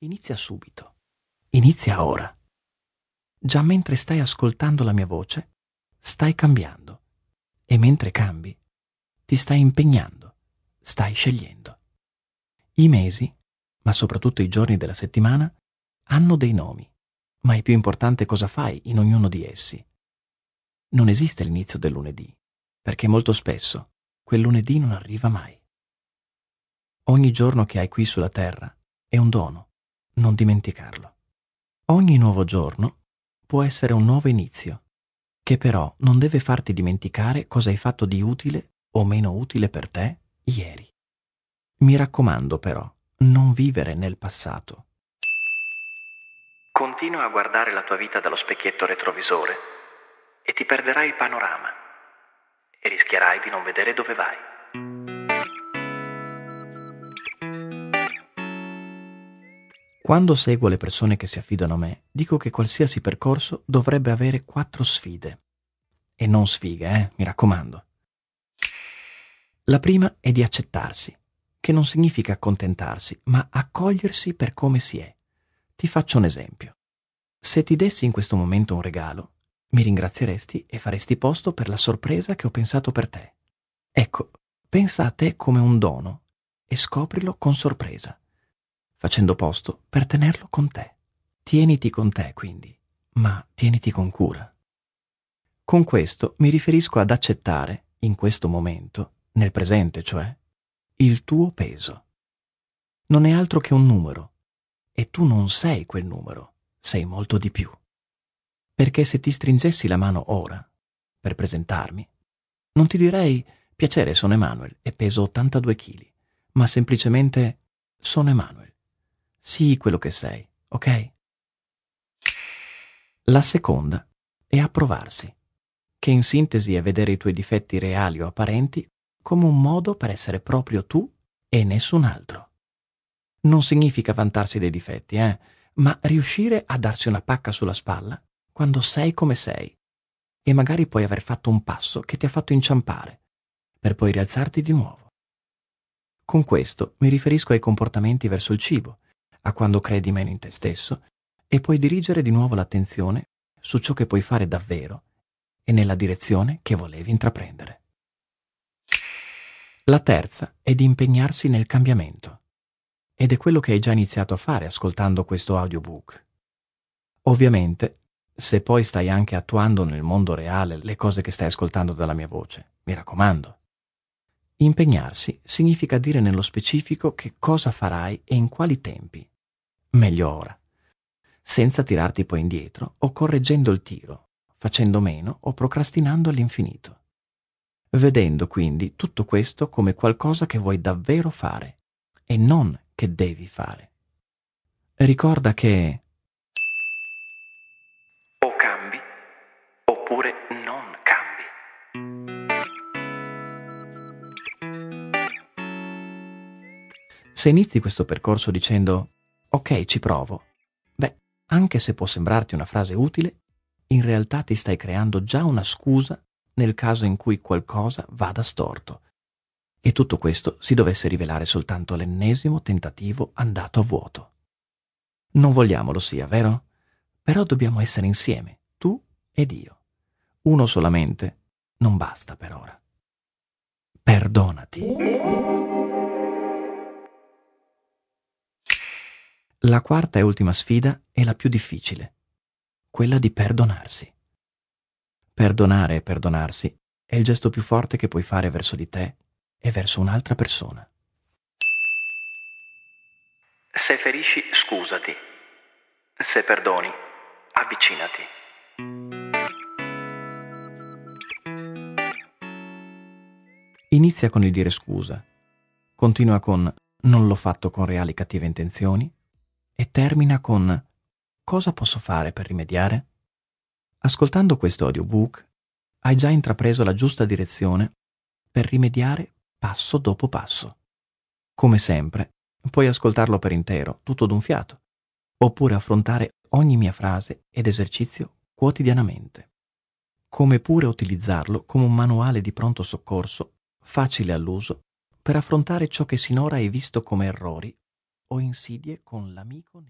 Inizia subito. Inizia ora. Già mentre stai ascoltando la mia voce, stai cambiando. E mentre cambi, ti stai impegnando, stai scegliendo. I mesi, ma soprattutto i giorni della settimana, hanno dei nomi, ma è più importante cosa fai in ognuno di essi. Non esiste l'inizio del lunedì, perché molto spesso quel lunedì non arriva mai. Ogni giorno che hai qui sulla terra è un dono, non dimenticarlo. Ogni nuovo giorno può essere un nuovo inizio, che però non deve farti dimenticare cosa hai fatto di utile o meno utile per te ieri. Mi raccomando però, non vivere nel passato. Continua a guardare la tua vita dallo specchietto retrovisore e ti perderai il panorama e rischierai di non vedere dove vai. Quando seguo le persone che si affidano a me, dico che qualsiasi percorso dovrebbe avere quattro sfide. E non sfighe, eh, mi raccomando. La prima è di accettarsi, che non significa accontentarsi, ma accogliersi per come si è. Ti faccio un esempio. Se ti dessi in questo momento un regalo, mi ringrazieresti e faresti posto per la sorpresa che ho pensato per te. Ecco, pensa a te come un dono e scoprilo con sorpresa, facendo posto per tenerlo con te. Tieniti con te, quindi, ma tieniti con cura. Con questo mi riferisco ad accettare, in questo momento, nel presente cioè, il tuo peso. Non è altro che un numero, e tu non sei quel numero, sei molto di più. Perché se ti stringessi la mano ora, per presentarmi, non ti direi piacere sono Emanuel e peso 82 kg, ma semplicemente sono Emanuel. Sii quello che sei, ok? La seconda è approvarsi, che in sintesi è vedere i tuoi difetti reali o apparenti come un modo per essere proprio tu e nessun altro. Non significa vantarsi dei difetti, eh, ma riuscire a darsi una pacca sulla spalla quando sei come sei e magari puoi aver fatto un passo che ti ha fatto inciampare, per poi rialzarti di nuovo. Con questo mi riferisco ai comportamenti verso il cibo, a quando credi meno in te stesso e puoi dirigere di nuovo l'attenzione su ciò che puoi fare davvero e nella direzione che volevi intraprendere. La terza è di impegnarsi nel cambiamento. Ed è quello che hai già iniziato a fare ascoltando questo audiobook. Ovviamente, se poi stai anche attuando nel mondo reale le cose che stai ascoltando dalla mia voce, mi raccomando. Impegnarsi significa dire nello specifico che cosa farai e in quali tempi. Meglio ora, senza tirarti poi indietro o correggendo il tiro, facendo meno o procrastinando all'infinito vedendo quindi tutto questo come qualcosa che vuoi davvero fare e non che devi fare. Ricorda che o cambi oppure non cambi. Se inizi questo percorso dicendo ok, ci provo, beh, anche se può sembrarti una frase utile, in realtà ti stai creando già una scusa nel caso in cui qualcosa vada storto. E tutto questo si dovesse rivelare soltanto l'ennesimo tentativo andato a vuoto. Non vogliamo lo sia, vero? Però dobbiamo essere insieme, tu ed io. Uno solamente non basta per ora. Perdonati. La quarta e ultima sfida è la più difficile, quella di perdonarsi. Perdonare e perdonarsi è il gesto più forte che puoi fare verso di te e verso un'altra persona. Se ferisci, scusati. Se perdoni, avvicinati. Inizia con il dire scusa, continua con non l'ho fatto con reali cattive intenzioni e termina con cosa posso fare per rimediare? Ascoltando questo audiobook hai già intrapreso la giusta direzione per rimediare passo dopo passo. Come sempre, puoi ascoltarlo per intero, tutto d'un fiato, oppure affrontare ogni mia frase ed esercizio quotidianamente. Come pure utilizzarlo come un manuale di pronto soccorso facile all'uso per affrontare ciò che sinora hai visto come errori o insidie con l'amico